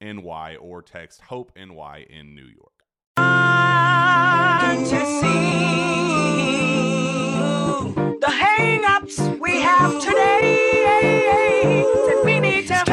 NY or text Hope NY in New York. The hang-ups we have today need to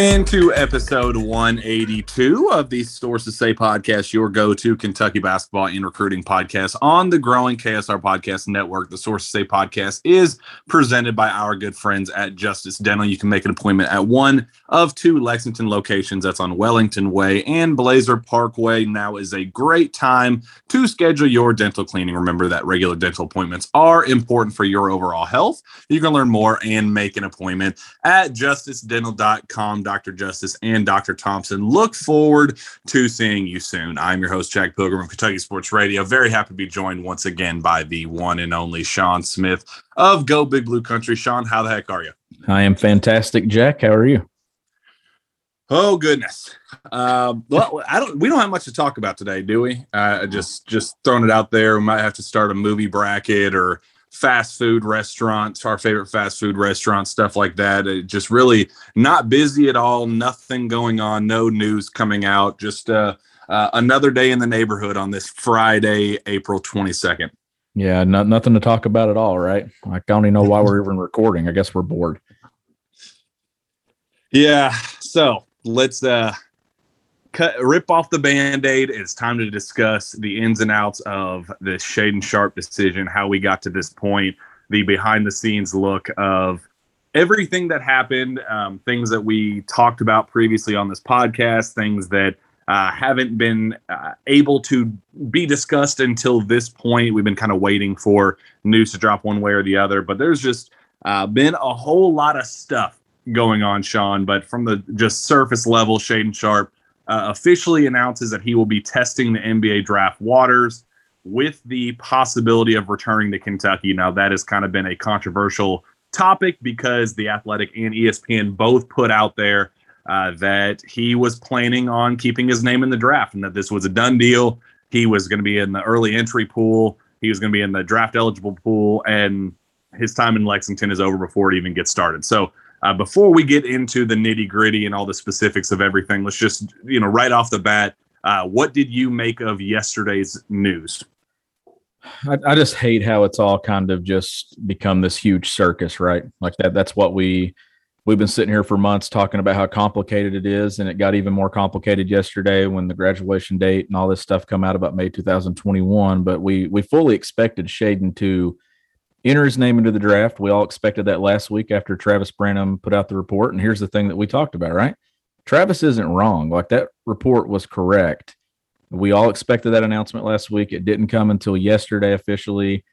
into episode 182 of the Sources Say podcast, your go to Kentucky basketball and recruiting podcast on the growing KSR Podcast Network. The Source Sources Say podcast is presented by our good friends at Justice Dental. You can make an appointment at one of two Lexington locations. That's on Wellington Way and Blazer Parkway. Now is a great time to schedule your dental cleaning. Remember that regular dental appointments are important for your overall health. You can learn more and make an appointment at justicedental.com. Dr. Justice and Dr. Thompson. Look forward to seeing you soon. I'm your host, Jack Pilgrim of Kentucky Sports Radio. Very happy to be joined once again by the one and only Sean Smith of Go Big Blue Country. Sean, how the heck are you? I am fantastic, Jack. How are you? Oh goodness. Um, well, I don't. We don't have much to talk about today, do we? Uh, just just throwing it out there. We might have to start a movie bracket or fast food restaurants, our favorite fast food restaurants, stuff like that. It just really not busy at all. Nothing going on. No news coming out. Just uh, uh, another day in the neighborhood on this Friday, April twenty second. Yeah, not, nothing to talk about at all, right? I don't even know why we're even recording. I guess we're bored. Yeah. So let's uh cut rip off the band-aid. It's time to discuss the ins and outs of the shaedon sharpe decision how we got to this point the behind the scenes look of everything that happened um, things that we talked about previously on this podcast things that uh, haven't been uh, able to be discussed until this point. We've been kind of waiting for news to drop one way or the other but there's just uh, been a whole lot of stuff going on sean but from the just surface level shaedon sharpe uh, officially announces that he will be testing the NBA draft waters with the possibility of returning to Kentucky. Now, that has kind of been a controversial topic because the Athletic and ESPN both put out there uh, that he was planning on keeping his name in the draft and that this was a done deal. He was going to be in the early entry pool, he was going to be in the draft eligible pool, and his time in Lexington is over before it even gets started. So, uh, before we get into the nitty gritty and all the specifics of everything, let's just, you know, right off the bat, uh, what did you make of yesterday's news? I, I just hate how it's all kind of just become this huge circus, right? Like that. That's what we we've been sitting here for months talking about how complicated it is, and it got even more complicated yesterday when the graduation date and all this stuff come out about May 2021. But we we fully expected Shaedon to enter his name into the draft. We all expected that last week after Travis Branham put out the report. And here's the thing that we talked about, right? Travis isn't wrong. Like that report was correct. We all expected that announcement last week. It didn't come until yesterday officially.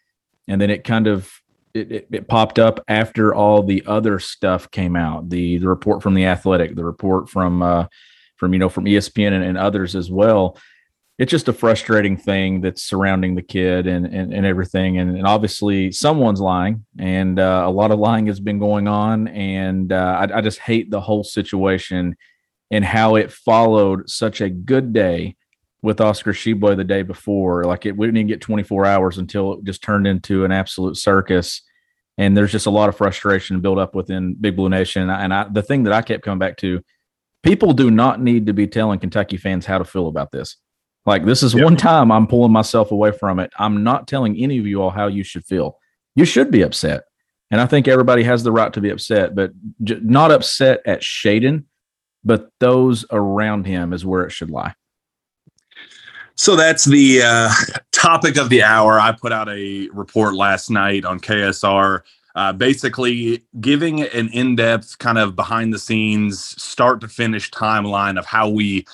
And then it kind of it, it, it, popped up after all the other stuff came out. The the report from the athletic, the report from uh from you know from ESPN and, and others as well. It's just a frustrating thing that's surrounding the kid and and, and everything. And, and obviously someone's lying, and uh, a lot of lying has been going on. And uh, I, I just hate the whole situation and how it followed such a good day with Oscar Tshiebwe the day before. Like it, we didn't even get 24 hours until it just turned into an absolute circus. And there's just a lot of frustration built up within Big Blue Nation. And, and I, the thing that I kept coming back to, people do not need to be telling Kentucky fans how to feel about this. Like this is yep. one time I'm pulling myself away from it. I'm not telling any of you all how you should feel. You should be upset. And I think everybody has the right to be upset, but j- not upset at Shaedon, but those around him is where it should lie. So that's the uh, topic of the hour. I put out a report last night on KSR, uh, basically giving an in depth, kind of behind the scenes, start to finish timeline of how we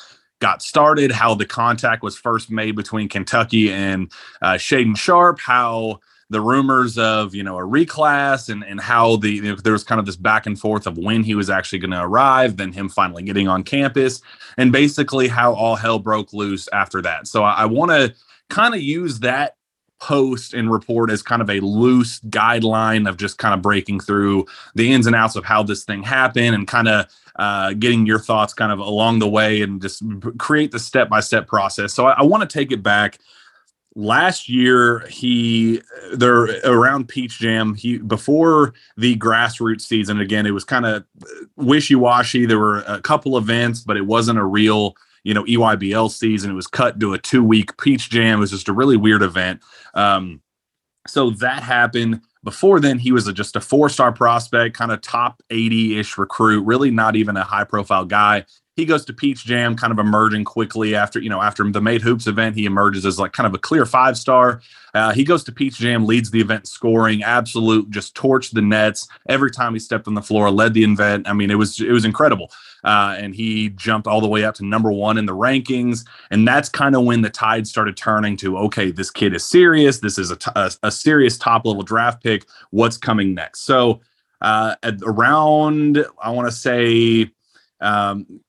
got started, how the contact was first made between Kentucky and uh, Shaedon Sharpe, how the rumors of you know a reclass and and how the you know, there was kind of this back and forth of when he was actually going to arrive, then him finally getting on campus, and basically how all hell broke loose after that. So I, I want to kind of use that post and report as kind of a loose guideline of just kind of breaking through the ins and outs of how this thing happened and kind of uh, getting your thoughts kind of along the way and just create the step by step process. So I, I want to take it back. Last year he they're around peach jam he before the grassroots season again it was kind of wishy-washy. There were a couple events but it wasn't a real you know eybl season. It was cut to a two week peach jam. It was just a really weird event. Um, so that happened before then he was a, just a four star prospect kind of top 80 ish recruit really not even a high profile guy he goes to Peach Jam, kind of emerging quickly after you know after the Made Hoops event. He emerges as like kind of a clear five star. Uh, he goes to Peach Jam, leads the event scoring, absolute just torched the nets every time he stepped on the floor, led the event. I mean, it was it was incredible. Uh, and he jumped all the way up to number one in the rankings. And that's kind of when the tide started turning to okay, this kid is serious. This is a, t- a, a serious top level draft pick. What's coming next? So uh, around I want to say um,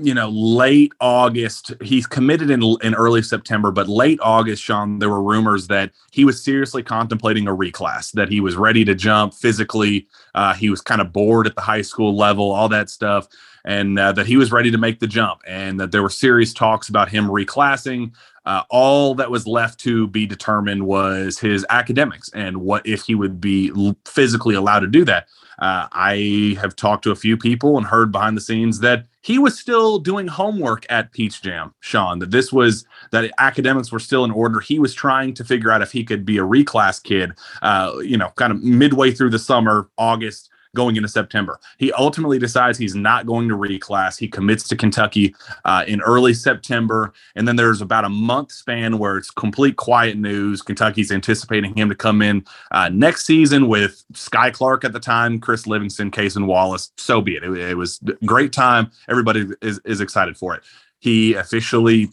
you know, late August, he's committed in in early September, but late August, Sean, there were rumors that he was seriously contemplating a reclass, that he was ready to jump physically. Uh, he was kind of bored at the high school level, all that stuff, and uh, that he was ready to make the jump, and that there were serious talks about him reclassing. Uh, all that was left to be determined was his academics and what if he would be physically allowed to do that. Uh, I have talked to a few people and heard behind the scenes that he was still doing homework at Peach Jam, Sean, that this was that academics were still in order. He was trying to figure out if he could be a reclass kid, uh, you know, kind of midway through the summer, August, going into September. He ultimately decides he's not going to reclass. He commits to Kentucky uh, in early September. And then there's about a month span where it's complete quiet news. Kentucky's anticipating him to come in uh, next season with Skyy Clark at the time, Chris Livingston, Cason Wallace. So be it. It, it was great time. Everybody is, is excited for it. He officially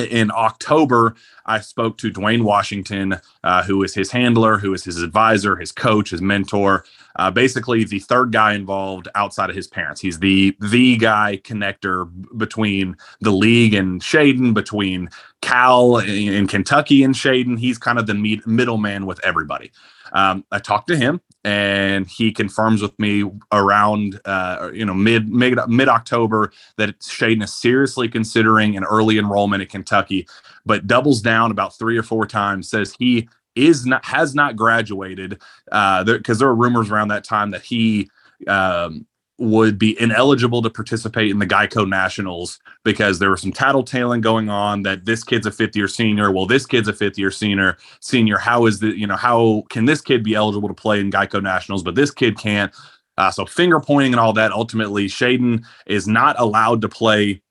in October, I spoke to Dwayne Washington, uh, who is his handler, who is his advisor, his coach, his mentor, uh, basically the third guy involved outside of his parents. He's the the guy connector between the league and Shaedon, between Cal in, in Kentucky and Shaedon. He's kind of the meet, middleman with everybody. Um, I talked to him, and he confirms with me around uh, you know mid mid mid October that Shaedon is seriously considering an early enrollment at Kentucky, but doubles down about three or four times. Says he is not has not graduated because uh, there, there, are rumors around that time that he um, would be ineligible to participate in the Geico Nationals because there was some tattletaling going on that this kid's a fifth year senior. Well, this kid's a fifth year senior. Senior, how is the you know how can this kid be eligible to play in Geico Nationals, but this kid can't? Uh, so finger pointing and all that. Ultimately, Shaedon is not allowed to play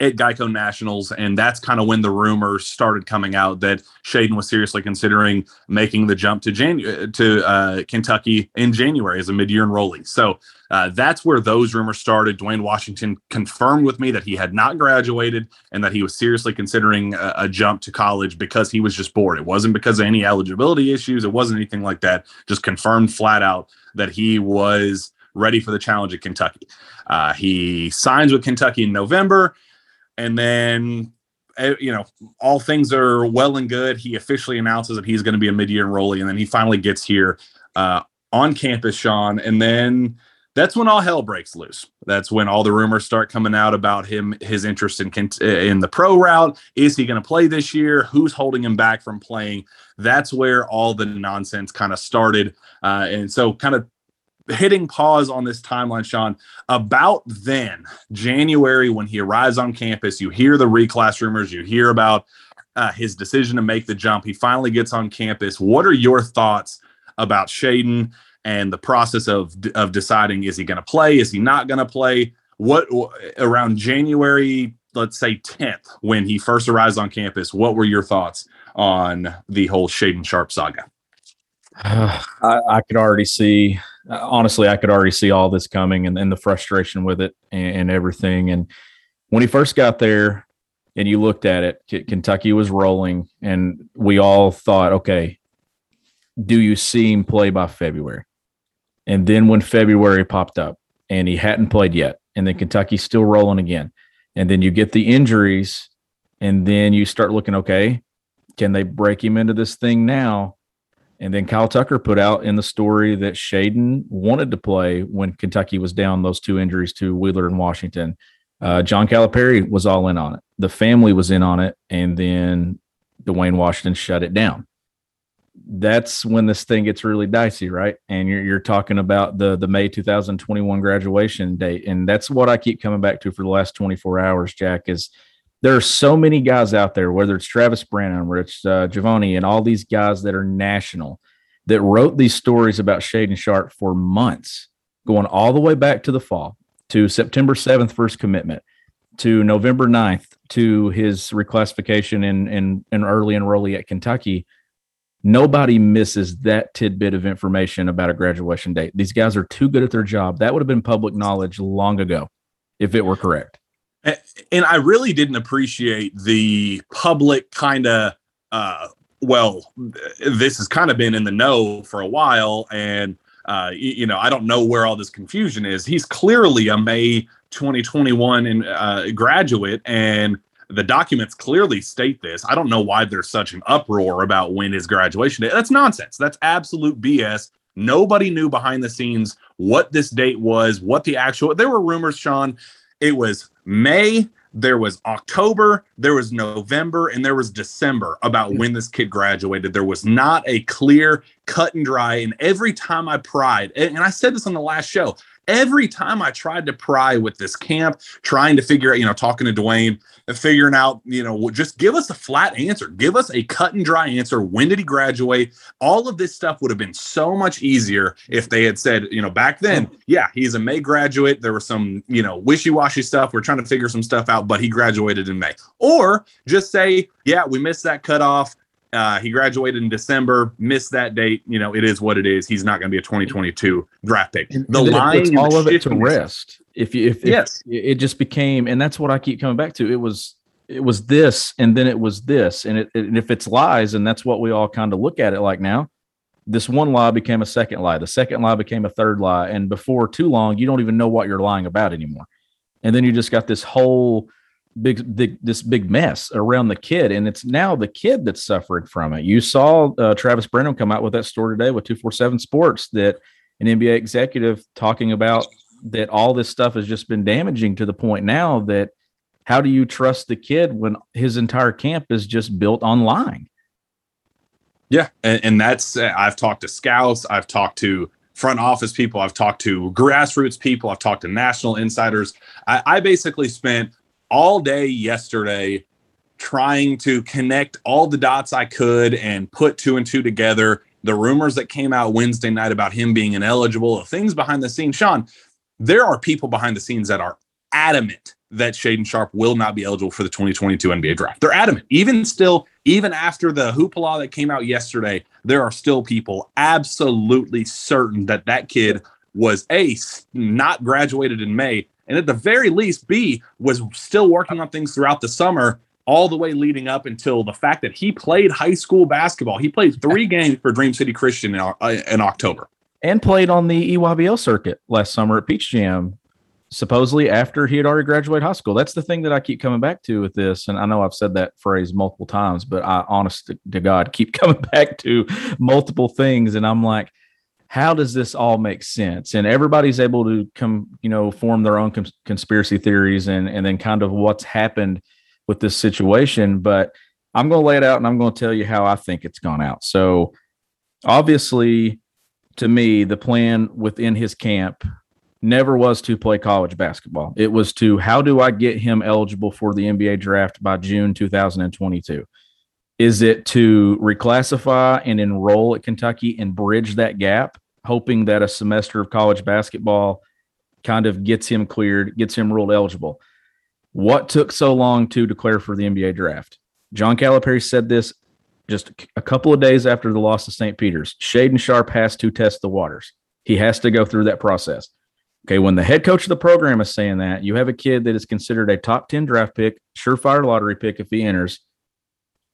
at Geico Nationals, and that's kind of when the rumors started coming out that Shaedon was seriously considering making the jump to Jan- to uh, Kentucky in January as a mid-year enrollee. So uh, that's where those rumors started. Dwayne Washington confirmed with me that he had not graduated and that he was seriously considering a, a jump to college because he was just bored. It wasn't because of any eligibility issues. It wasn't anything like that. Just confirmed flat out that he was ready for the challenge at Kentucky. Uh, he signs with Kentucky in November and then eh, you know all things are well and good he officially announces that he's going to be a mid-year enrollee and then he finally gets here uh, on campus sean and then that's when all hell breaks loose that's when all the rumors start coming out about him his interest in in the pro route is he going to play this year who's holding him back from playing that's where all the nonsense kind of started uh, and so kind of hitting pause on this timeline, Sean, about then, January, when he arrives on campus, you hear the reclass rumors, you hear about uh, his decision to make the jump. He finally gets on campus. What are your thoughts about Shaedon and the process of of deciding is he going to play, is he not going to play? What around January, let's say 10th, when he first arrives on campus, what were your thoughts on the whole Shaedon Sharpe saga? I, I could already see honestly, I could already see all this coming and, and the frustration with it and, and, everything. And when he first got there and you looked at it, K- Kentucky was rolling, and we all thought, okay, do you see him play by February? And then when February popped up and he hadn't played yet, and then Kentucky's still rolling again, and then you get the injuries, and then you start looking, okay, can they break him into this thing now? And then Kyle Tucker put out in the story that Shaedon wanted to play when Kentucky was down those two injuries to Wheeler and Washington. Uh, John Calipari was all in on it. The family was in on it, and then Dwayne Washington shut it down. That's when this thing gets really dicey, right? And you're you're talking about the the May 2021 graduation date, and that's what I keep coming back to for the last 24 hours. Jack is there are so many guys out there, whether it's Travis Branham or it's uh, Giovanni and all these guys that are national that wrote these stories about Shaedon Sharpe for months, going all the way back to the fall, to September 7th first commitment, to November 9th, to his reclassification in, in early enrollee at Kentucky. Nobody misses that tidbit of information about a graduation date. These guys are too good at their job. That would have been public knowledge long ago if it were correct and I really didn't appreciate the public kind of uh, well, this has kind of been in the know for a while, and uh, you, know I don't know where all this confusion is. He's clearly a May 2021 in, uh, graduate, and the documents clearly state this. I don't know why there's such an uproar about when his graduation date. That's nonsense. That's absolute BS. Nobody knew behind the scenes what this date was, what the actual. There were rumors, Sean. It was May, there was October, there was November, and there was December about when this kid graduated. There was not a clear cut and dry. And every time I pried, and I said this on the last show, every time I tried to pry with this camp, trying to figure out, you know, talking to Dwayne and figuring out, you know, just give us a flat answer, give us a cut and dry answer. When did he graduate? All of this stuff would have been so much easier if they had said, you know, back then, mm-hmm. yeah, he's a May graduate. There was some, you know, wishy washy stuff. We're trying to figure some stuff out, but he graduated in May. Or just say, yeah, we missed that cutoff uh, he graduated in December, missed that date. You know, it is what it is. He's not going to be a 2022 draft pick. The and line, all of it to rest. If you, if, yes, if it just became, and that's what I keep coming back to. It was, it was this, and then it was this, and it, and if it's lies, and that's what we all kind of look at it like now. This one lie became a second lie. The second lie became a third lie, and before too long, you don't even know what you're lying about anymore. And then you just got this whole big, big this big mess around the kid, and it's now the kid that's suffering from it. You saw uh, Travis Branham come out with that story today with two four seven Sports that an NBA executive talking about that all this stuff has just been damaging to the point now that how do you trust the kid when his entire camp is just built on lying? Yeah, and, and that's uh, I've talked to scouts, I've talked to front office people, I've talked to grassroots people, I've talked to national insiders. I, I basically spent all day yesterday trying to connect all the dots I could and put two and two together. The rumors that came out Wednesday night about him being ineligible, the things behind the scenes. Sean, there are people behind the scenes that are adamant that Shaedon Sharpe will not be eligible for the 2022 NBA draft. They're adamant. Even still, even after the hoopla that came out yesterday, there are still people absolutely certain that that kid was A, not graduated in May, and at the very least, B, was still working on things throughout the summer, all the way leading up until the fact that he played high school basketball. He played three games for Dream City Christian in, uh, in October. And played on the EYBL circuit last summer at Peach Jam supposedly after he had already graduated high school. That's the thing that I keep coming back to with this. And I know I've said that phrase multiple times, but I honest to God keep coming back to multiple things. And I'm like, how does this all make sense? And everybody's able to come, you know, form their own cons- conspiracy theories and and then kind of what's happened with this situation. But I'm going to lay it out and I'm going to tell you how I think it's gone out. So obviously, to me, the plan within his camp never was to play college basketball. It was to how do I get him eligible for the NBA draft by June 2022? Is it to reclassify and enroll at Kentucky and bridge that gap, hoping that a semester of college basketball kind of gets him cleared, gets him ruled eligible? What took so long to declare for the NBA draft? John Calipari said this just a couple of days after the loss to St. Peter's. Shaedon Sharpe has to test the waters. He has to go through that process. Okay, when the head coach of the program is saying that, you have a kid that is considered a top 10 draft pick, surefire lottery pick if he enters.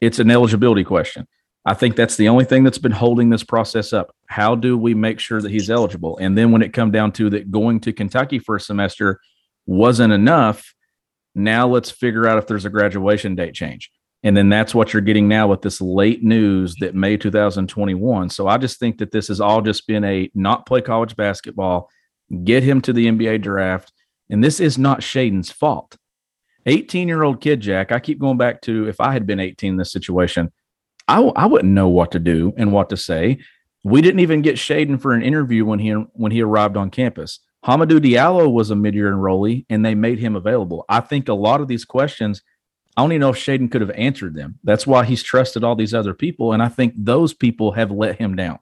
It's an eligibility question. I think that's the only thing that's been holding this process up. How do we make sure that he's eligible? And then when it come down to that going to Kentucky for a semester wasn't enough, now let's figure out if there's a graduation date change. And then that's what you're getting now with this late news that May 2021. So I just think that this has all just been a not play college basketball get him to the NBA draft. And this is not Shaedon's fault. 18 year old kid, Jack, I keep going back to if I had been 18 in this situation, I w- I wouldn't know what to do and what to say. We didn't even get Shaedon for an interview when he when he arrived on campus. Hamidou Diallo was a mid-year enrollee, and they made him available. I think a lot of these questions, I don't even know if Shaedon could have answered them. That's why he's trusted all these other people, and I think those people have let him down.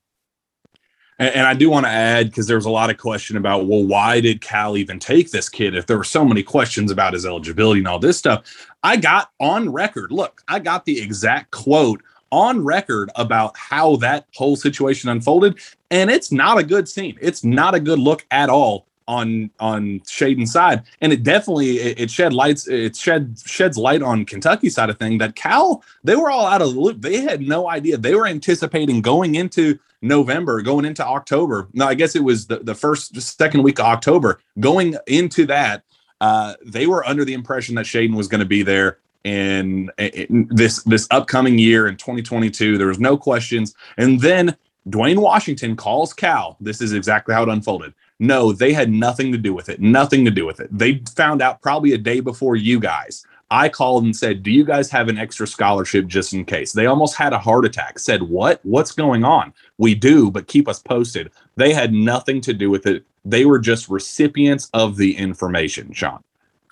And, and I do want to add because there was a lot of question about, well, why did Cal even take this kid? If there were so many questions about his eligibility and all this stuff, I got on record. Look, I got the exact quote on record about how that whole situation unfolded, and it's not a good scene. It's not a good look at all on on Shaedon's side, and it definitely it, it, shed lights. It shed sheds light on Kentucky side of thing that Cal they were all out of the loop. They had no idea. They were anticipating going into November, going into October. No, I guess it was the, the first, second week of October. Going into that, uh, they were under the impression that Shaedon was going to be there in, in, this this upcoming year in 2022. There was no questions. And then Dwayne Washington calls Cal. This is exactly how it unfolded. No, they had nothing to do with it. Nothing to do with it. They found out probably a day before you guys. I called and said, Do you guys have an extra scholarship just in case? They almost had a heart attack. Said, What? What's going on? We do, but keep us posted. They had nothing to do with it. They were just recipients of the information, Sean.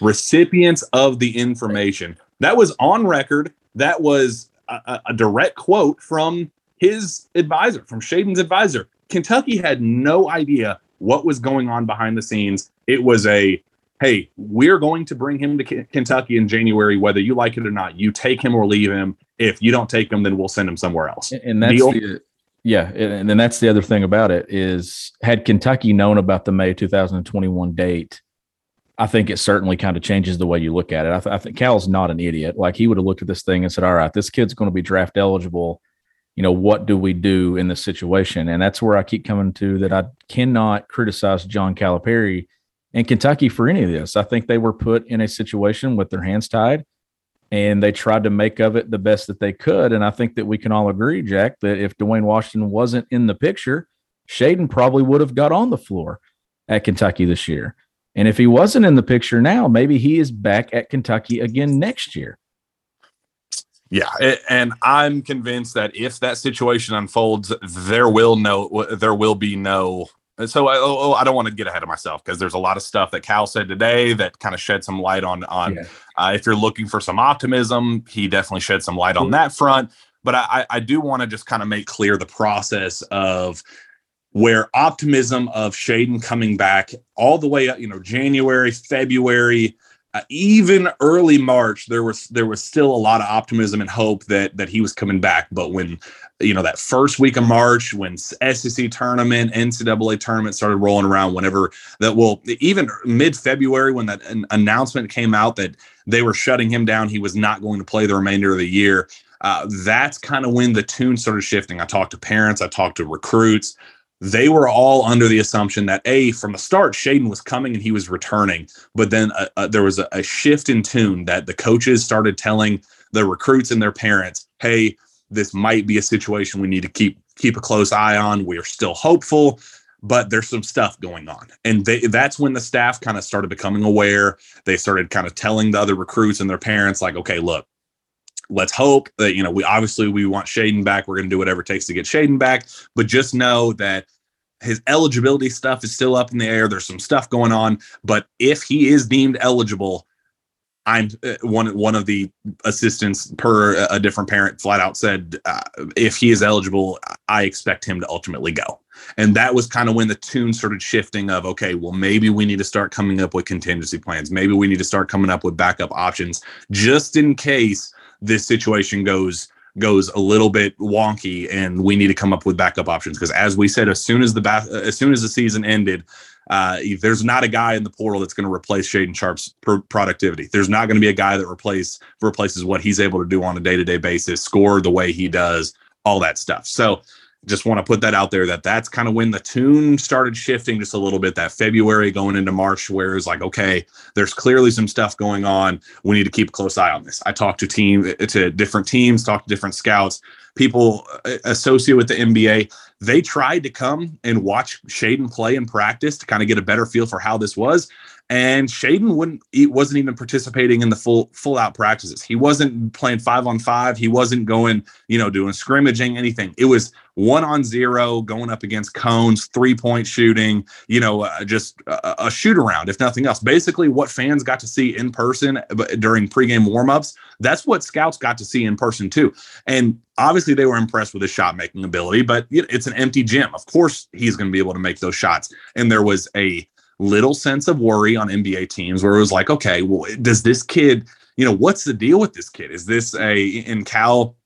Recipients of the information. That was on record. That was a, a direct quote from his advisor, from Shaedon's advisor. Kentucky had no idea what was going on behind the scenes. It was a hey, we're going to bring him to K- Kentucky in January, whether you like it or not. You take him or leave him. If you don't take him, then we'll send him somewhere else. And that's Deal? the, yeah, and then that's the other thing about it is had Kentucky known about the May 2021 date, I think it certainly kind of changes the way you look at it. I, th- I think Cal's not an idiot. Like he would have looked at this thing and said, "All right, this kid's going to be draft eligible." You know, what do we do in this situation? And that's where I keep coming to that I cannot criticize John Calipari in Kentucky for any of this. I think they were put in a situation with their hands tied and they tried to make of it the best that they could. And I think that we can all agree, Jack, that if dwayne Washington wasn't in the picture, shaedon probably would have got on the floor at Kentucky this year. And if he wasn't in the picture now, maybe he is back at Kentucky again next year. Yeah, and I'm convinced that if that situation unfolds, there will no there will be no So I, oh, oh, I don't want to get ahead of myself because there's a lot of stuff that Cal said today that kind of shed some light on on Yeah. uh, if you're looking for some optimism, he definitely shed some light on that front. But I, I I do want to just kind of make clear the process of where optimism of Shaedon coming back all the way up, you know, January, February, uh, even early March, there was there was still a lot of optimism and hope that that he was coming back. But when you know that first week of March, when SEC tournament, NCAA tournament started rolling around, whenever that well, even mid February when that an announcement came out that they were shutting him down, he was not going to play the remainder of the year. Uh, that's kind of when the tune started shifting. I talked to parents, I talked to recruits they were all under the assumption that a from the start Shaedon was coming and he was returning, but then uh, uh, there was a, a shift in tune that the coaches started telling the recruits and their parents, "Hey, this might be a situation we need to keep keep a close eye on. We are still hopeful." But there's some stuff going on. And they, that's when the staff kind of started becoming aware. They started kind of telling the other recruits and their parents, like, okay, look, let's hope that you know we obviously we want Shaedon back. We're going to do whatever it takes to get Shaedon back, but just know that his eligibility stuff is still up in the air. There's some stuff going on, but if he is deemed eligible, I'm uh, one one of the assistants per a- a different parent flat out said uh, if he is eligible, I expect him to ultimately go. And that was kind of when the tune started shifting of okay, well maybe we need to start coming up with contingency plans. Maybe we need to start coming up with backup options just in case this situation goes goes a little bit wonky and we need to come up with backup options because as we said as soon as the ba- as soon as the season ended uh, there's not a guy in the portal that's going to replace Shaedon Sharpe's pr- productivity. There's not going to be a guy that replace replaces what he's able to do on a day to day basis, score the way he does, all that stuff. So just want to put that out there that that's kind of when the tune started shifting just a little bit that February going into March where it's like okay there's clearly some stuff going on. We need to keep a close eye on this. I talked to team to different teams talked to different scouts people uh, associated with the NBA they tried to come and watch Shaedon play in practice to kind of get a better feel for how this was and Shaedon wouldn't he wasn't even participating in the full full out practices. He wasn't playing 5 on 5, he wasn't going, you know, doing scrimmaging anything. It was 1 on 0 going up against cones, three-point shooting, you know, uh, just a, a shoot around if nothing else. Basically what fans got to see in person during pregame warmups, that's what scouts got to see in person too. And obviously they were impressed with his shot making ability, but it's an empty gym. Of course he's going to be able to make those shots. And there was a little sense of worry on NBA teams where it was like, okay, well, does this kid, you know, what's the deal with this kid? Is this a in Cal?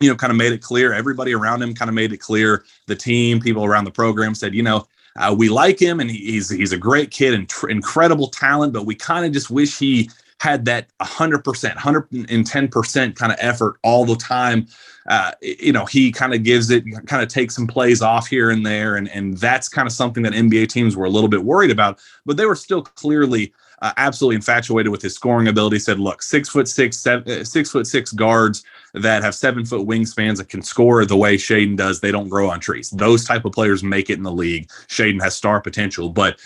You know, kind of made it clear. Everybody around him kind of made it clear. The team, people around the program said, you know, uh, we like him and he's he's a great kid and tr- incredible talent, but we kind of just wish he had that 100%, 110% kind of effort all the time. Uh, you know, he kind of gives it, kind of takes some plays off here and there. And, and that's kind of something that NBA teams were a little bit worried about, but they were still clearly uh, absolutely infatuated with his scoring ability. Said, look, six foot six, uh, six foot six guards that have seven foot wingspans that can score the way Shaedon does. They don't grow on trees. Those type of players make it in the league. Shaedon has star potential, but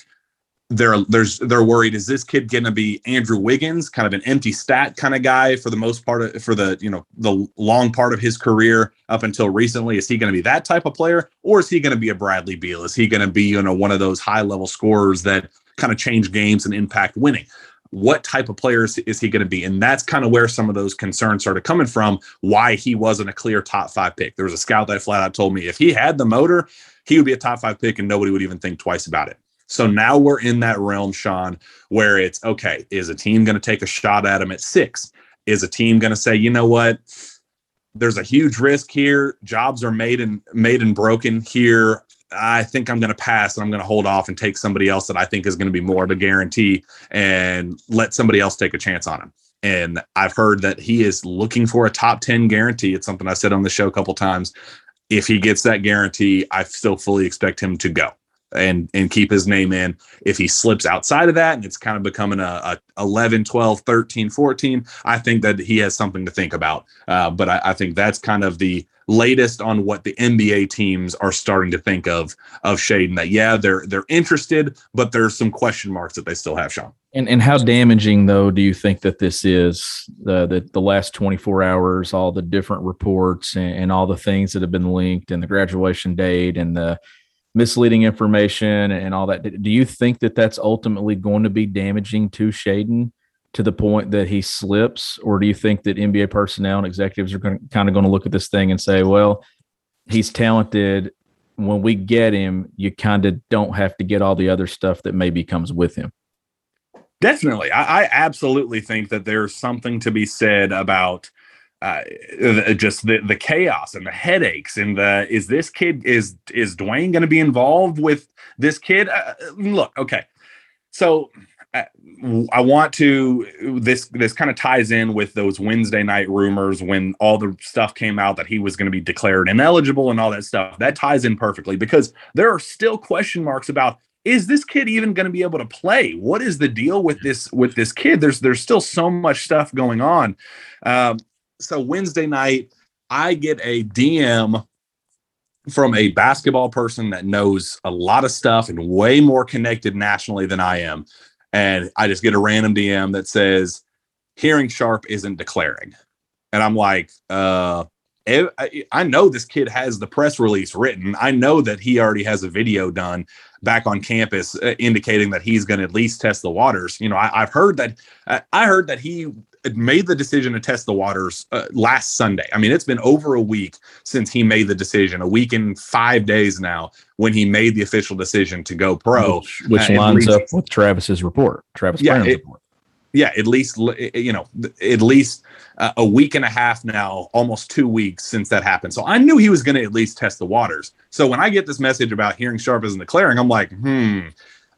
they're there's they're worried is this kid going to be Andrew Wiggins kind of an empty stat kind of guy for the most part of, for the you know the long part of his career up until recently? Is he going to be that type of player or is he going to be a Bradley Beal? Is he going to be you know one of those high level scorers that kind of change games and impact winning? What type of player is, is he going to be? And that's kind of where some of those concerns started coming from why he wasn't a clear top 5 pick. There was a scout that flat out told me if he had the motor he would be a top 5 pick and nobody would even think twice about it so now we're in that realm, Sean, where it's okay, is a team going to take a shot at him at six? Is a team going to say, you know what? There's a huge risk here. Jobs are made and made and broken here. I think I'm going to pass and I'm going to hold off and take somebody else that I think is going to be more of a guarantee and let somebody else take a chance on him. And I've heard that he is looking for a top 10 guarantee. It's something I said on the show a couple times. If he gets that guarantee, I still fully expect him to go and and keep his name in. If he slips outside of that and it's kind of becoming a, a 11 12 13 14 i think that he has something to think about. Uh, but I, I think that's kind of the latest on what the nba teams are starting to think of of Shaedon that yeah they're they're interested but there's some question marks that they still have sean. And and how damaging though do you think that this is the the, the last 24 hours, all the different reports and, and all the things that have been linked and the graduation date and the misleading information and all that. Do you think that that's ultimately going to be damaging to Shaedon to the point that he slips, or do you think that NBA personnel and executives are going to, kind of going to look at this thing and say, "Well, he's talented. When we get him, you kind of don't have to get all the other stuff that maybe comes with him." Definitely. I, I absolutely think that there's something to be said about uh, just the the chaos and the headaches and the is this kid is is Dwayne going to be involved with this kid? Uh, look, okay, so uh, I want to this this kind of ties in with those Wednesday night rumors when all the stuff came out that he was going to be declared ineligible and all that stuff. That ties in perfectly because there are still question marks about is this kid even going to be able to play? What is the deal with this with this kid? There's there's still so much stuff going on. Um, so Wednesday night, I get a DM from a basketball person that knows a lot of stuff and way more connected nationally than I am. And I just get a random DM that says, Hearing Sharpe isn't declaring. And I'm like, uh, I know this kid has the press release written. I know that he already has a video done back on campus uh, indicating that he's going to at least test the waters. You know, I, have heard that. I heard that he made the decision to test the waters uh, last Sunday. I mean, it's been over a week since he made the decision, a week and five days now when he made the official decision to go pro, which, which uh, lines up with Travis's report, Travis yeah, it, report. Yeah, at least you know, at least uh, a week and a half now, almost two weeks since that happened. So I knew he was going to at least test the waters. So when I get this message about hearing sharpe isn't declaring, I'm like, hmm,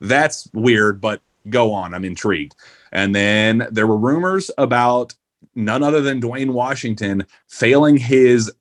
that's weird, but go on. I'm intrigued. And then there were rumors about none other than Dwayne Washington failing his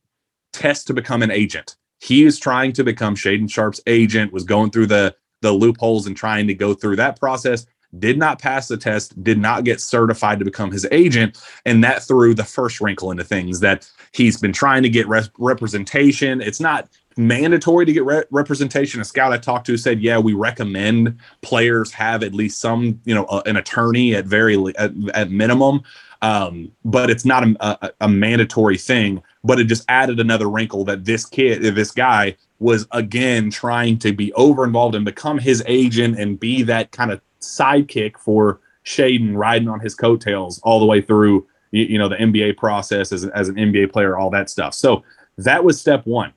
test to become an agent. He is trying to become Shaedon Sharpe's agent, was going through the the loopholes and trying to go through that process. Did not pass the test, did not get certified to become his agent. And that threw the first wrinkle into things that he's been trying to get re- representation. It's not mandatory to get re- representation. A scout I talked to said, "Yeah, we recommend players have at least some, you know, an attorney at very at, at minimum, um, but it's not a, a, a, mandatory thing. But it just added another wrinkle that this kid, this guy, was again trying to be over involved and become his agent and be that kind of sidekick for Shaedon, riding on his coattails all the way through, you, you know, the NBA process as, as an NBA player, all that stuff. So that was step one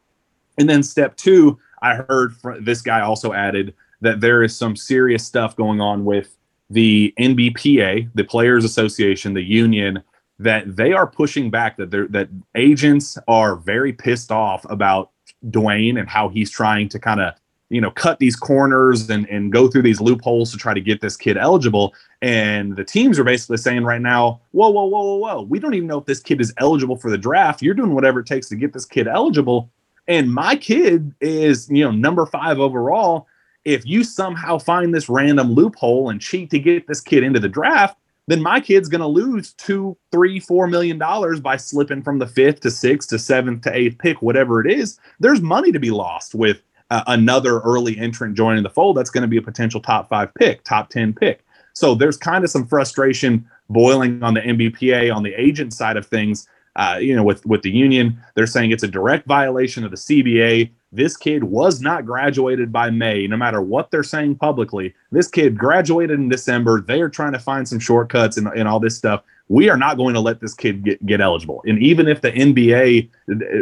and then step two, I heard this guy also added that there is some serious stuff going on with the NBPA, the Players Association, the union, that they are pushing back that that agents are very pissed off about Dwayne and how he's trying to kind of you know cut these corners and and go through these loopholes to try to get this kid eligible. And the teams are basically saying right now whoa whoa whoa whoa whoa we don't even know if this kid is eligible for the draft. You're doing whatever it takes to get this kid eligible and my kid is, you know, number five overall. If you somehow find this random loophole and cheat to get this kid into the draft, then my kid's going to lose two, three, four million dollars by slipping from the fifth to sixth to seventh to eighth pick, whatever it is. There's money to be lost with uh, another early entrant joining the fold. That's going to be a potential top five pick, top 10 pick. So there's kind of some frustration boiling on the NBPA on the agent side of things uh, you know, with with the union, they're saying it's a direct violation of the CBA. This kid was not graduated by May, no matter what they're saying publicly. This kid graduated in December. They are trying to find some shortcuts and, and all this stuff. We are not going to let this kid get, get eligible. And even if the NBA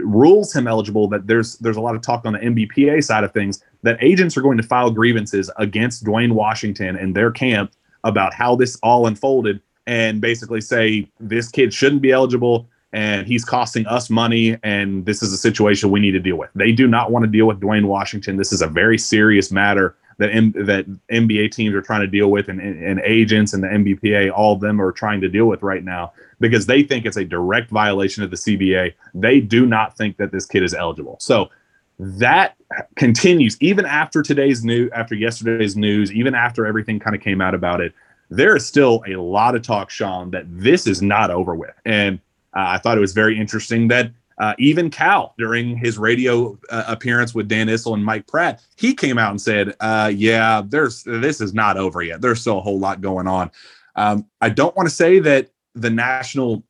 rules him eligible, that there's there's a lot of talk on the NBPA side of things that agents are going to file grievances against Dwayne Washington and their camp about how this all unfolded and basically say this kid shouldn't be eligible and he's costing us money and this is a situation we need to deal with. They do not want to deal with Dwayne Washington. This is a very serious matter that M- that NBA teams are trying to deal with and, and agents and the NBPA, all of them are trying to deal with right now because they think it's a direct violation of the CBA. They do not think that this kid is eligible. So that continues even after today's news, after yesterday's news, even after everything kind of came out about it. There is still a lot of talk, Sean, that this is not over with. And I thought it was very interesting that uh, even Cal, during his radio uh, appearance with Dan Issel and Mike Pratt, he came out and said, uh, "Yeah, there's this is not over yet. There's still a whole lot going on." Um, I don't want to say that the national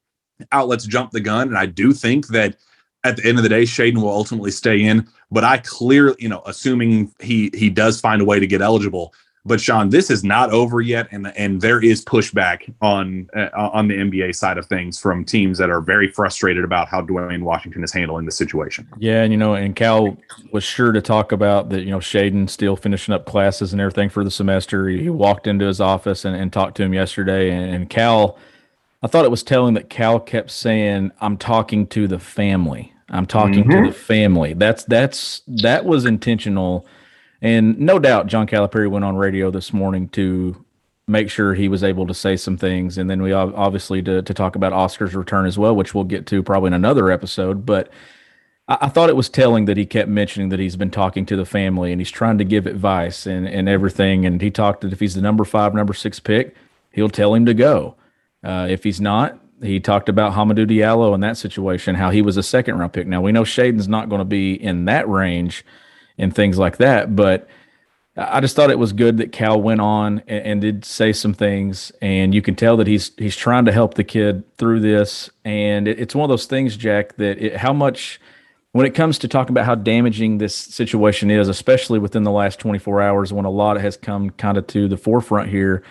outlets jumped the gun, and I do think that at the end of the day, Shaedon will ultimately stay in. But I clearly, you know, assuming he he does find a way to get eligible. But Sean, this is not over yet, and and there is pushback on uh, on the NBA side of things from teams that are very frustrated about how Dwayne Washington is handling the situation. Yeah, and you know, and Cal was sure to talk about that. You know, Shaedon still finishing up classes and everything for the semester. He walked into his office and, and talked to him yesterday, and, and Cal. I thought it was telling that Cal kept saying, "I'm talking to the family. I'm talking Mhm. to the family." That's that's that was intentional, and no doubt John Calipari went on radio this morning to make sure he was able to say some things, and then we obviously to to talk about Oscar's return as well, which we'll get to probably in another episode, but. I I thought it was telling that he kept mentioning that he's been talking to the family and he's trying to give advice and, and everything. And he talked that if he's the number five, number six pick, he'll tell him to go. Uh, if he's not, he talked about Hamidou Diallo in that situation, how he was a second round pick. Now we know Shaedon's not going to be in that range and things like that, but I just thought it was good that Cal went on and, and did say some things, and you can tell that he's he's trying to help the kid through this. And it, it's one of those things, Jack, that it, how much when it comes to talking about how damaging this situation is, especially within the last 24 hours, when a lot has come kind of to the forefront here,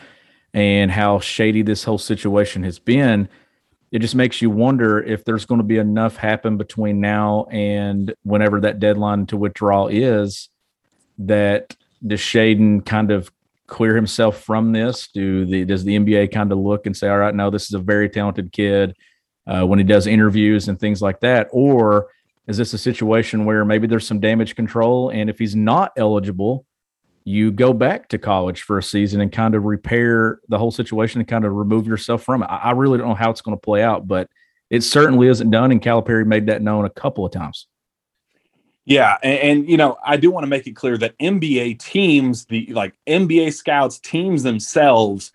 and how shady this whole situation has been, it just makes you wonder if there's going to be enough happen between now and whenever that deadline to withdraw is that does Shaedon kind of clear himself from this? Do the does the NBA kind of look and say, all right, no, this is a very talented kid uh, when he does interviews and things like that, or is this a situation where maybe there's some damage control, and if he's not eligible, you go back to college for a season and kind of repair the whole situation and kind of remove yourself from it. I, really don't know how it's going to play out, but it certainly isn't done, and Calipari made that known a couple of times. Yeah, and, and you know, I do want to make it clear that NBA teams, the like NBA scouts teams themselves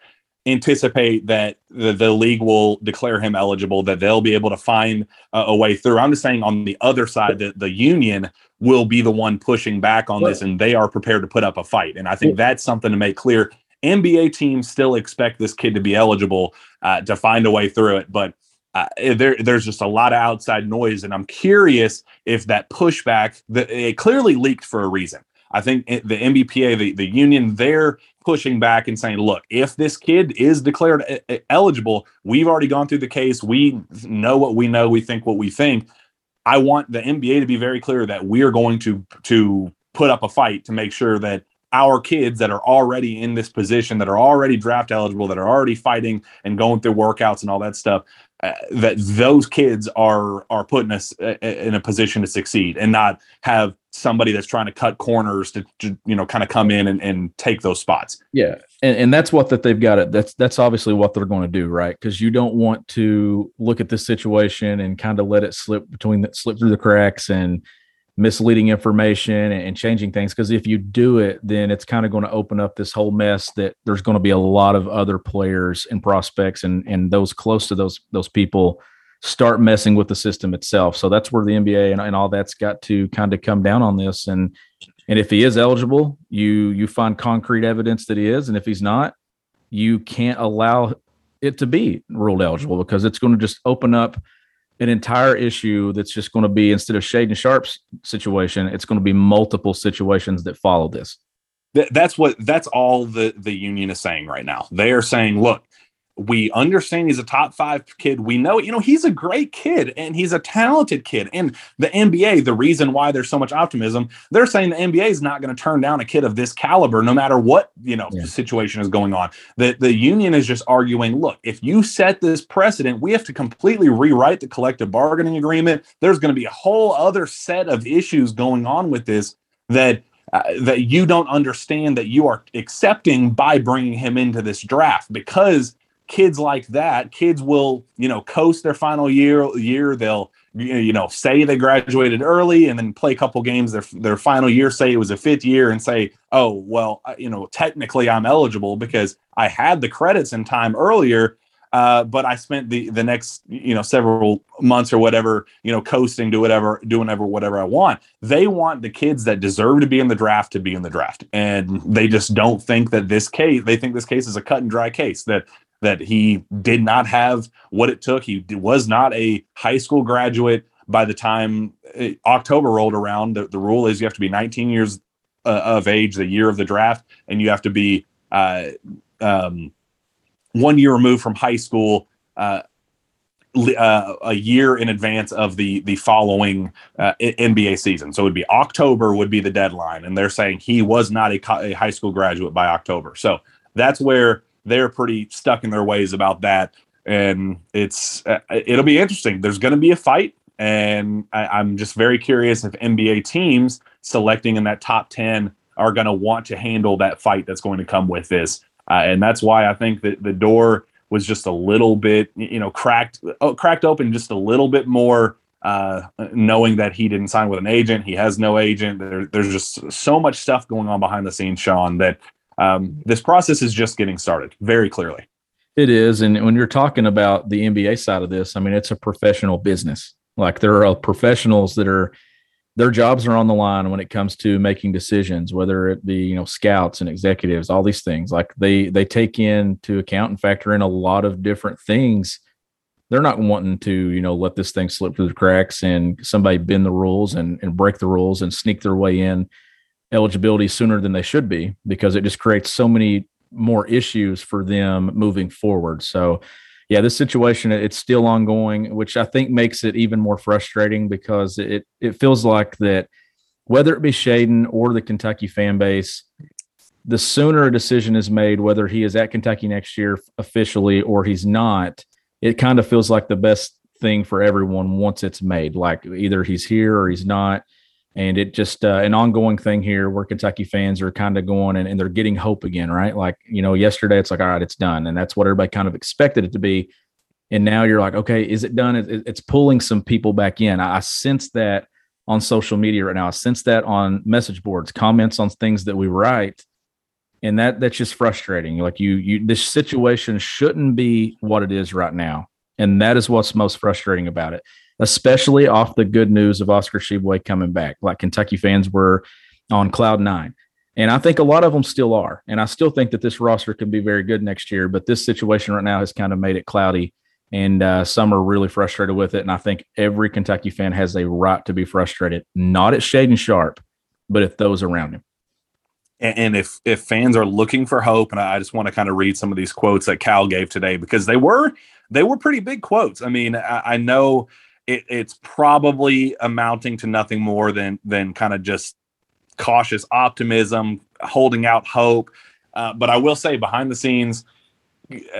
anticipate that the, the league will declare him eligible, that they'll be able to find a, a way through. I'm just saying on the other side that the union will be the one pushing back on this and they are prepared to put up a fight. And I think that's something to make clear. NBA teams still expect this kid to be eligible uh, to find a way through it, but uh, there, there's just a lot of outside noise, and I'm curious if that pushback that it clearly leaked for a reason. I think the NBPA, the, the union, they're pushing back and saying, look, if this kid is declared eligible, we've already gone through the case. We know what we know. We think what we think. I want the NBA to be very clear that we are going to to put up a fight to make sure that our kids that are already in this position, that are already draft eligible, that are already fighting and going through workouts and all that stuff, uh, that those kids are are putting us uh, in a position to succeed and not have somebody that's trying to cut corners to, to you know kind of come in and, and take those spots. Yeah, and, and that's what that they've got it. That's that's obviously what they're going to do, right? Because you don't want to look at this situation and kind of let it slip between slip through the cracks and misleading information and, changing things. Because if you do it, then it's kind of going to open up this whole mess that there's going to be a lot of other players and prospects and and those close to those those people start messing with the system itself. So that's where the NBA and, and all that's got to kind of come down on this and and if he is eligible, you you find concrete evidence that he is, and if he's not, you can't allow it to be ruled eligible because it's going to just open up an entire issue that's just going to be instead of Shaedon Sharpe's situation, it's going to be multiple situations that follow this. Th- that's what that's all the the union is saying right now. They are saying, look, we understand he's a top five kid. We know, you know, he's a great kid and he's a talented kid. And the NBA, the reason why there's so much optimism, they're saying the NBA is not going to turn down a kid of this caliber, no matter what you know Yeah. situation is going on. The the union is just arguing, look, if you set this precedent, we have to completely rewrite the collective bargaining agreement. There's going to be a whole other set of issues going on with this that uh, that you don't understand that you are accepting by bringing him into this draft because kids like that kids will you know coast their final year year they'll you know say they graduated early and then play a couple games their their final year say it was a fifth year and say oh well you know technically i'm eligible because i had the credits in time earlier uh, but I spent the the next you know several months or whatever you know coasting to whatever doing whatever whatever I want. They want the kids that deserve to be in the draft to be in the draft, and they just don't think that this case. They think this case is a cut and dry case that that he did not have what it took. He was not a high school graduate by the time uh, October rolled around, the, the rule is you have to be 19 years uh, of age the year of the draft, and you have to be uh, um, one year removed from high school. Uh, uh, a year in advance of the the following uh, NBA season. So it would be October would be the deadline, and they're saying he was not a, co- a, high school graduate by October. So that's where they're pretty stuck in their ways about that, and it's uh, it'll be interesting. There's going to be a fight, and I, am just very curious if NBA teams selecting in that top ten are going to want to handle that fight that's going to come with this, uh, and that's why I think that the door was just a little bit, you know, cracked oh, cracked open just a little bit more, uh, knowing that he didn't sign with an agent. He has no agent. There, there's just so much stuff going on behind the scenes, Sean, that um, this process is just getting started very clearly. It is. And when you're talking about the NBA side of this, I mean, it's a professional business. Like there are professionals that are their jobs are on the line when it comes to making decisions whether it be you know scouts and executives all these things like they they take into account and factor in a lot of different things they're not wanting to you know let this thing slip through the cracks and somebody bend the rules and, and break the rules and sneak their way in eligibility sooner than they should be because it just creates so many more issues for them moving forward so yeah, this situation it's still ongoing, which I think makes it even more frustrating because it it feels like that whether it be Shaedon or the Kentucky fan base, the sooner a decision is made whether he is at Kentucky next year officially or he's not, it kind of feels like the best thing for everyone once it's made. Like either he's here or he's not and it just uh, an ongoing thing here where Kentucky fans are kind of going and, and they're getting hope again, right? Like you know, yesterday it's like all right, it's done, and that's what everybody kind of expected it to be, and now you're like, okay, is it done? It, it's pulling some people back in. I, I sense that on social media right now. I sense that on message boards, comments on things that we write, and that that's just frustrating. Like you, you, this situation shouldn't be what it is right now, and that is what's most frustrating about it especially off the good news of Oscar Tshiebwe coming back. Like Kentucky fans were on cloud nine. And I think a lot of them still are. And I still think that this roster can be very good next year. But this situation right now has kind of made it cloudy. And uh, some are really frustrated with it. And I think every Kentucky fan has a right to be frustrated, not at Shaedon Sharpe, but at those around him. And if if fans are looking for hope, and I just want to kind of read some of these quotes that Cal gave today because they were they were pretty big quotes. I mean, I, I know it, it's probably amounting to nothing more than than kind of just cautious optimism, holding out hope. Uh, but I will say, behind the scenes,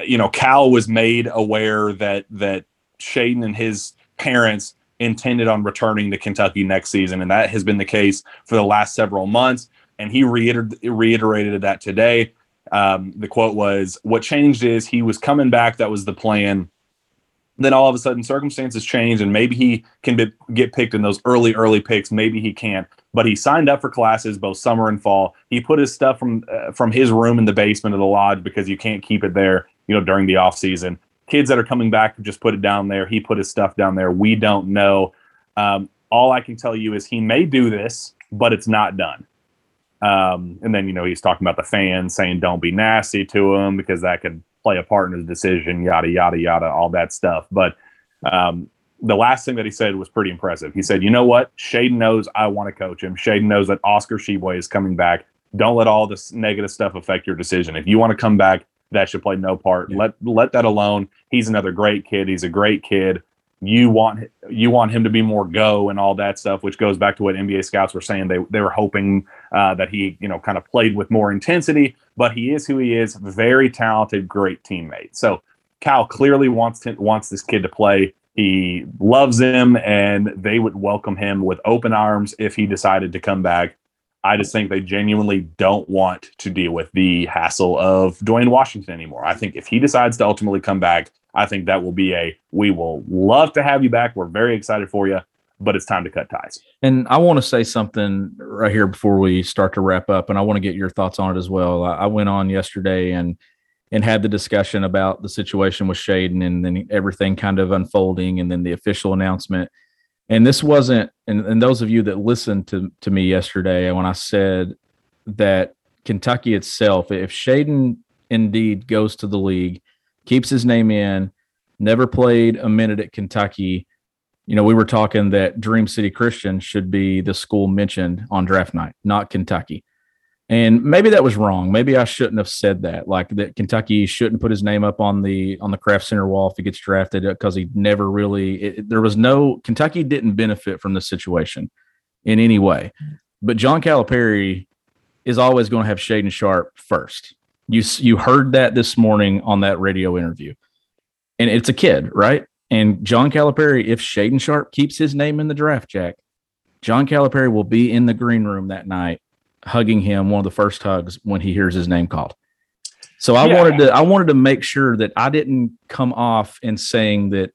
you know, Cal was made aware that that Shaedon and his parents intended on returning to Kentucky next season, and that has been the case for the last several months. And he reiter- reiterated that today. Um, the quote was, "What changed is he was coming back. That was the plan then all of a sudden circumstances change and maybe he can be, get picked in those early early picks. Maybe he can't but he signed up for classes both summer and fall. He put his stuff from uh, from his room in the basement of the lodge because you can't keep it there you know during the off season. Kids that are coming back just put it down there. He put his stuff down there. We don't know. Um, all i can tell you is he may do this but it's not done. Um, and then you know he's talking about the fans saying don't be nasty to him because that could play a part in his decision, yada yada yada, all that stuff. But um, the last thing that he said was pretty impressive. He said, "You know what? Shaedon knows I want to coach him. Shaedon knows that Oscar Tshiebwe is coming back. Don't let all this negative stuff affect your decision. If you want to come back, that should play no part. Yeah. Let let that alone. He's another great kid. He's a great kid you want you want him to be more go and all that stuff, which goes back to what NBA scouts were saying. They they were hoping uh, that he you know kind of played with more intensity, but he is who he is. Very talented, great teammate. So Cal clearly wants to, wants this kid to play. He loves him, and they would welcome him with open arms if he decided to come back. I just think they genuinely don't want to deal with the hassle of Dwayne Washington anymore. I think if he decides to ultimately come back, I think that will be a we will love to have you back. We're very excited for you, but it's time to cut ties. And I want to say something right here before we start to wrap up, and I want to get your thoughts on it as well. I went on yesterday and and had the discussion about the situation with Shaedon and then everything kind of unfolding and then the official announcement. And this wasn't, and, and those of you that listened to, to me yesterday when I said that Kentucky itself, if Shaedon indeed goes to the league, keeps his name in, never played a minute at Kentucky, you know, we were talking that Dream City Christian should be the school mentioned on draft night, not Kentucky. And maybe that was wrong. Maybe I shouldn't have said that. Like that Kentucky shouldn't put his name up on the on the craft Center wall if he gets drafted uh, because he never really. It, there was no Kentucky didn't benefit from the situation in any way. But John Calipari is always going to have Shaedon Sharpe first. You you heard that this morning on that radio interview, and it's a kid, right? And John Calipari, if Shaedon Sharpe keeps his name in the draft, Jack, John Calipari will be in the green room that night hugging him one of the first hugs when he hears his name called. So I yeah. wanted to I wanted to make sure that I didn't come off in saying that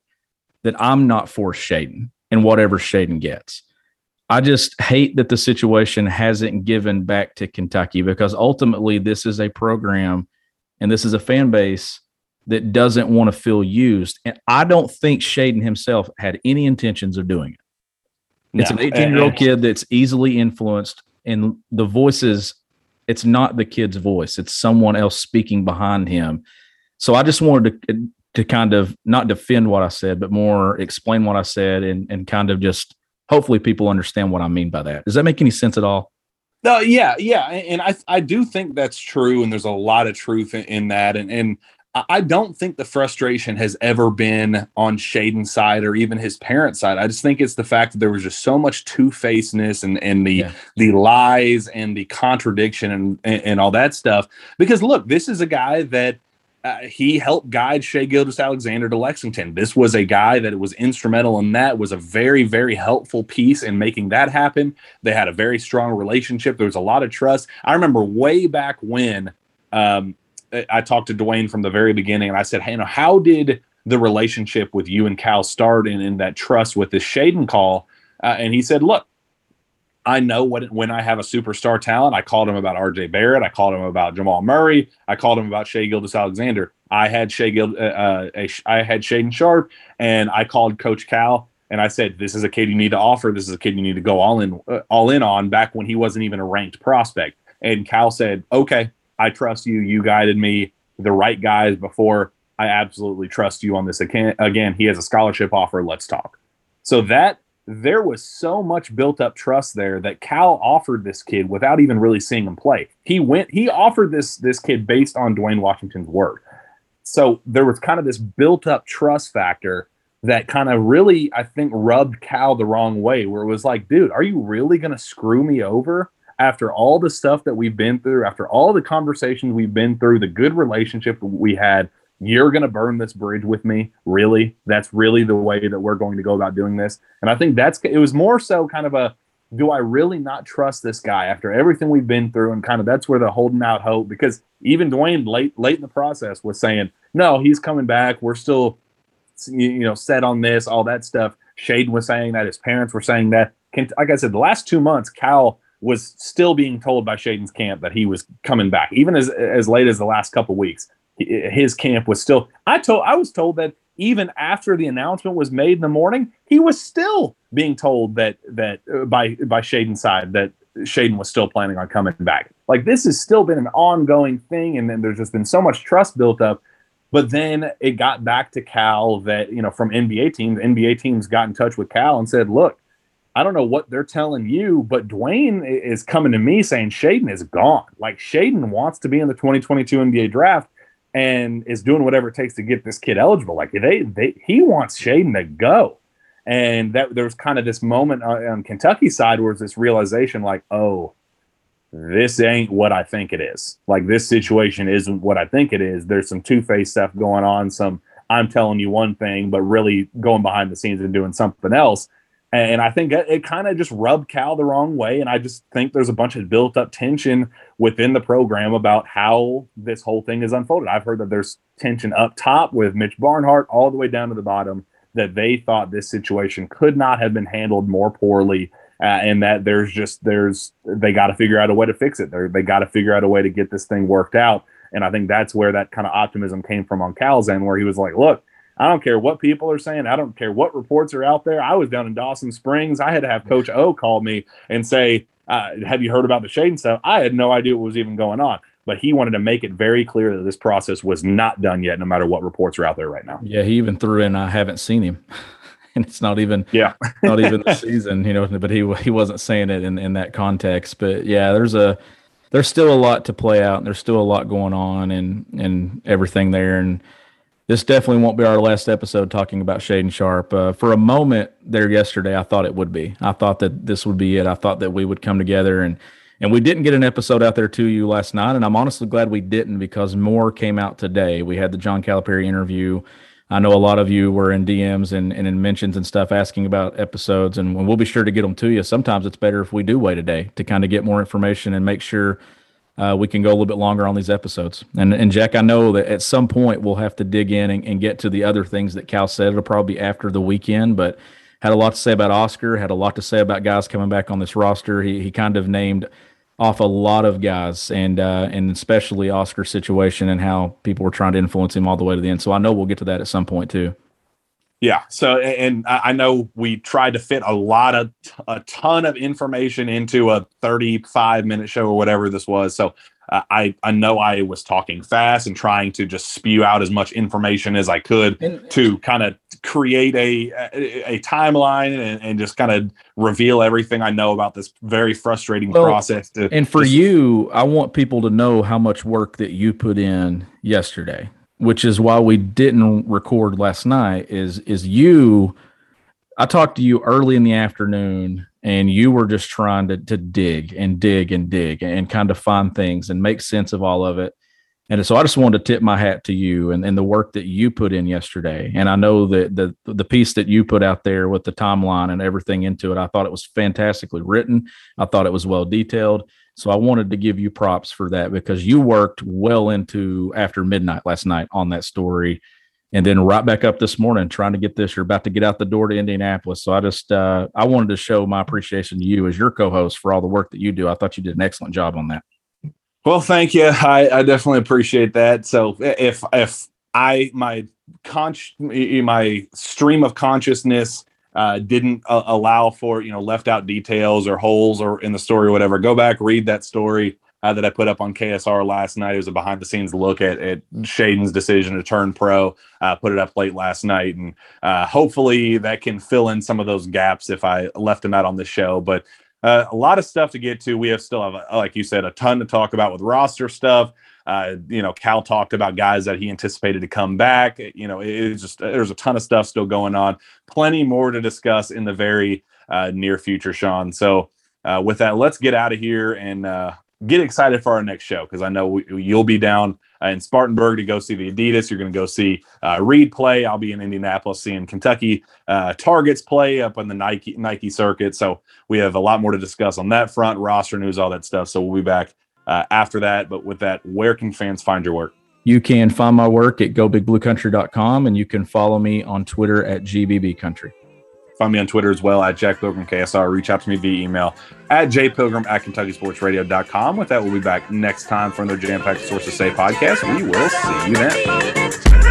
that I'm not for Shaedon and whatever Shaedon gets. I just hate that the situation hasn't given back to Kentucky because ultimately this is a program and this is a fan base that doesn't want to feel used. And I don't think Shaedon himself had any intentions of doing it. It's no. an 18 year old kid that's easily influenced and the voices it's not the kid's voice it's someone else speaking behind him so i just wanted to eh, to kind of not defend what i said but more explain what i said and and kind of just hopefully people understand what i mean by that does that make any sense at all no, yeah, yeah, and I I do think that's true, and there's a lot of truth in, in that, and and I don't think the frustration has ever been on Shaedon's side or even his parents' side. I just think it's the fact that there was just so much two facedness and, and the yeah. the lies and the contradiction and, and, and all that stuff. Because look, this is a guy that uh, he helped guide Shai Gilgeous-Alexander to Lexington. This was a guy that was instrumental in that. Was a very very helpful piece in making that happen. They had a very strong relationship. There was a lot of trust. I remember way back when. Um, I talked to Dwayne from the very beginning, and I said, "Hey, you know, how did the relationship with you and Cal start, and in that trust with this Shaedon call?" Uh, and he said, "Look, I know what when I have a superstar talent. I called him about R.J. Barrett. I called him about Jamal Murray. I called him about Shai Gilgeous-Alexander. I had Shai Gild, uh, uh, I had Shaedon Sharpe, and I called Coach Cal." And I said, "This is a kid you need to offer. This is a kid you need to go all in, uh, all in on." Back when he wasn't even a ranked prospect, and Cal said, "Okay, I trust you. You guided me the right guys before. I absolutely trust you on this again. Again, he has a scholarship offer. Let's talk. So that there was so much built up trust there that Cal offered this kid without even really seeing him play. He went, he offered this this kid based on Dwayne Washington's word. So there was kind of this built up trust factor that kind of really, I think, rubbed Cal the wrong way, where it was like, dude, are you really going to screw me over after all the stuff that we've been through, after all the conversations we've been through, the good relationship we had, you're going to burn this bridge with me. Really? That's really the way that we're going to go about doing this. And I think that's, it was more so kind of a, do I really not trust this guy after everything we've been through? And kind of that's where the holding out hope, because even Dwayne late, late in the process was saying, no, he's coming back. We're still, you know, set on this, all that stuff. Shaedon was saying that his parents were saying that. Like I said, the last two months, Cal was still being told by Shaedon's camp that he was coming back, even as as late as the last couple weeks. His camp was still. I told I was told that even after the announcement was made in the morning, he was still being told that that uh, by by Shaedon's side that Shaedon was still planning on coming back. Like this has still been an ongoing thing, and then there's just been so much trust built up. But then it got back to Cal that you know from NBA teams, NBA teams got in touch with Cal and said, "Look, I don't know what they're telling you, but Dwayne is coming to me saying Shaedon is gone. Like Shaedon wants to be in the 2022 NBA draft and is doing whatever it takes to get this kid eligible. Like they, they he wants Shaedon to go. And that there was kind of this moment on Kentucky side where it's this realization like, oh, this ain't what I think it is. Like this situation isn't what I think it is. There's some two-faced stuff going on, some I'm telling you one thing, but really going behind the scenes and doing something else and I think it, kind of just rubbed Cal the wrong way. And I just think there's a bunch of built up tension within the program about how this whole thing is unfolded. I've heard that there's tension up top with Mitch Barnhart all the way down to the bottom that they thought this situation could not have been handled more poorly. Uh, and that there's just there's they got to figure out a way to fix it. They're, they got to figure out a way to get this thing worked out. And I think that's where that kind of optimism came from on Cal's end, where he was like, "Look, I don't care what people are saying. I don't care what reports are out there. I was down in Dawson Springs. I had to have Coach O call me and say, uh, "Have you heard about the Shaedon stuff?" I had no idea what was even going on, but he wanted to make it very clear that this process was not done yet, no matter what reports are out there right now. Yeah, he even threw in, "I haven't seen him." and it's not even Yeah. not even the season, you know. But he he wasn't saying it in in that context. But yeah, there's a there's still a lot to play out, and there's still a lot going on, and and everything there. And this definitely won't be our last episode talking about Shaedon Sharpe. Uh, for a moment there yesterday, I thought it would be. I thought that this would be it. I thought that we would come together and. And we didn't get an episode out there to you last night, and I'm honestly glad we didn't because more came out today. We had the John Calipari interview. I know a lot of you were in DMs and, and in mentions and stuff asking about episodes, and we'll be sure to get them to you. Sometimes it's better if we do wait a day to kind of get more information and make sure uh, we can go a little bit longer on these episodes. And and Jack, I know that at some point we'll have to dig in and, and get to the other things that Cal said. It'll probably be after the weekend, but had a lot to say about Oscar, had a lot to say about guys coming back on this roster. He he kind of named off a lot of guys and uh, and especially Oscar's situation and how people were trying to influence him all the way to the end. So I know we'll get to that at some point too. Yeah. So, and I know we tried to fit a lot of, a ton of information into a 35 minute show or whatever this was. So, uh, I, I know I was talking fast and trying to just spew out as much information as I could And, to kind of create a, a, a timeline and, and just kind of reveal everything I know about this very frustrating process. To, and for just- you, I want people to know how much work that you put in yesterday, which is why we didn't record last night. Is is you? I talked to you early in the afternoon, and you were just trying to to dig and dig and dig and kind of find things and make sense of all of it. And so I just wanted to tip my hat to you and, and the work that you put in yesterday. And I know that the the piece that you put out there with the timeline and everything into it, I thought it was fantastically written. I thought it was well detailed. So I wanted to give you props for that because you worked well into after midnight last night on that story. And then right back up this morning trying to get this. You're about to get out the door to Indianapolis. So I just uh, I wanted to show my appreciation to you as your co-host for all the work that you do. I thought you did an excellent job on that. Well, thank you. I, I definitely appreciate that. So if if I my conch my stream of consciousness uh, didn't uh, allow for you know left out details or holes or in the story or whatever, go back read that story uh, that I put up on KSR last night. It was a behind the scenes look at at Shaedon's decision to turn pro. Uh, put it up late last night, and uh, hopefully that can fill in some of those gaps if I left them out on the show. But uh, a lot of stuff to get to. We have still have, like you said, a ton to talk about with roster stuff. Uh, you know, Cal talked about guys that he anticipated to come back. You know, it's just there's a ton of stuff still going on. Plenty more to discuss in the very uh, near future, Sean. So, uh, with that, let's get out of here and uh, get excited for our next show because I know we, you'll be down uh, in Spartanburg to go see the Adidas. You're going to go see uh, Reed play. I'll be in Indianapolis seeing Kentucky Targets play up on the Nike Nike circuit. So we have a lot more to discuss on that front, roster news, all that stuff. So we'll be back uh, after that. But with that, where can fans find your work? You can find my work at gobigbluecountry.com and you can follow me on Twitter at gbbcountry. Find me on Twitter as well at Jack Pilgrim KSR. Reach out to me via email at jpilgrim at KentuckySportsRadio.com. With that, we'll be back next time for another Jam Packed Sources Say podcast. We will see you then.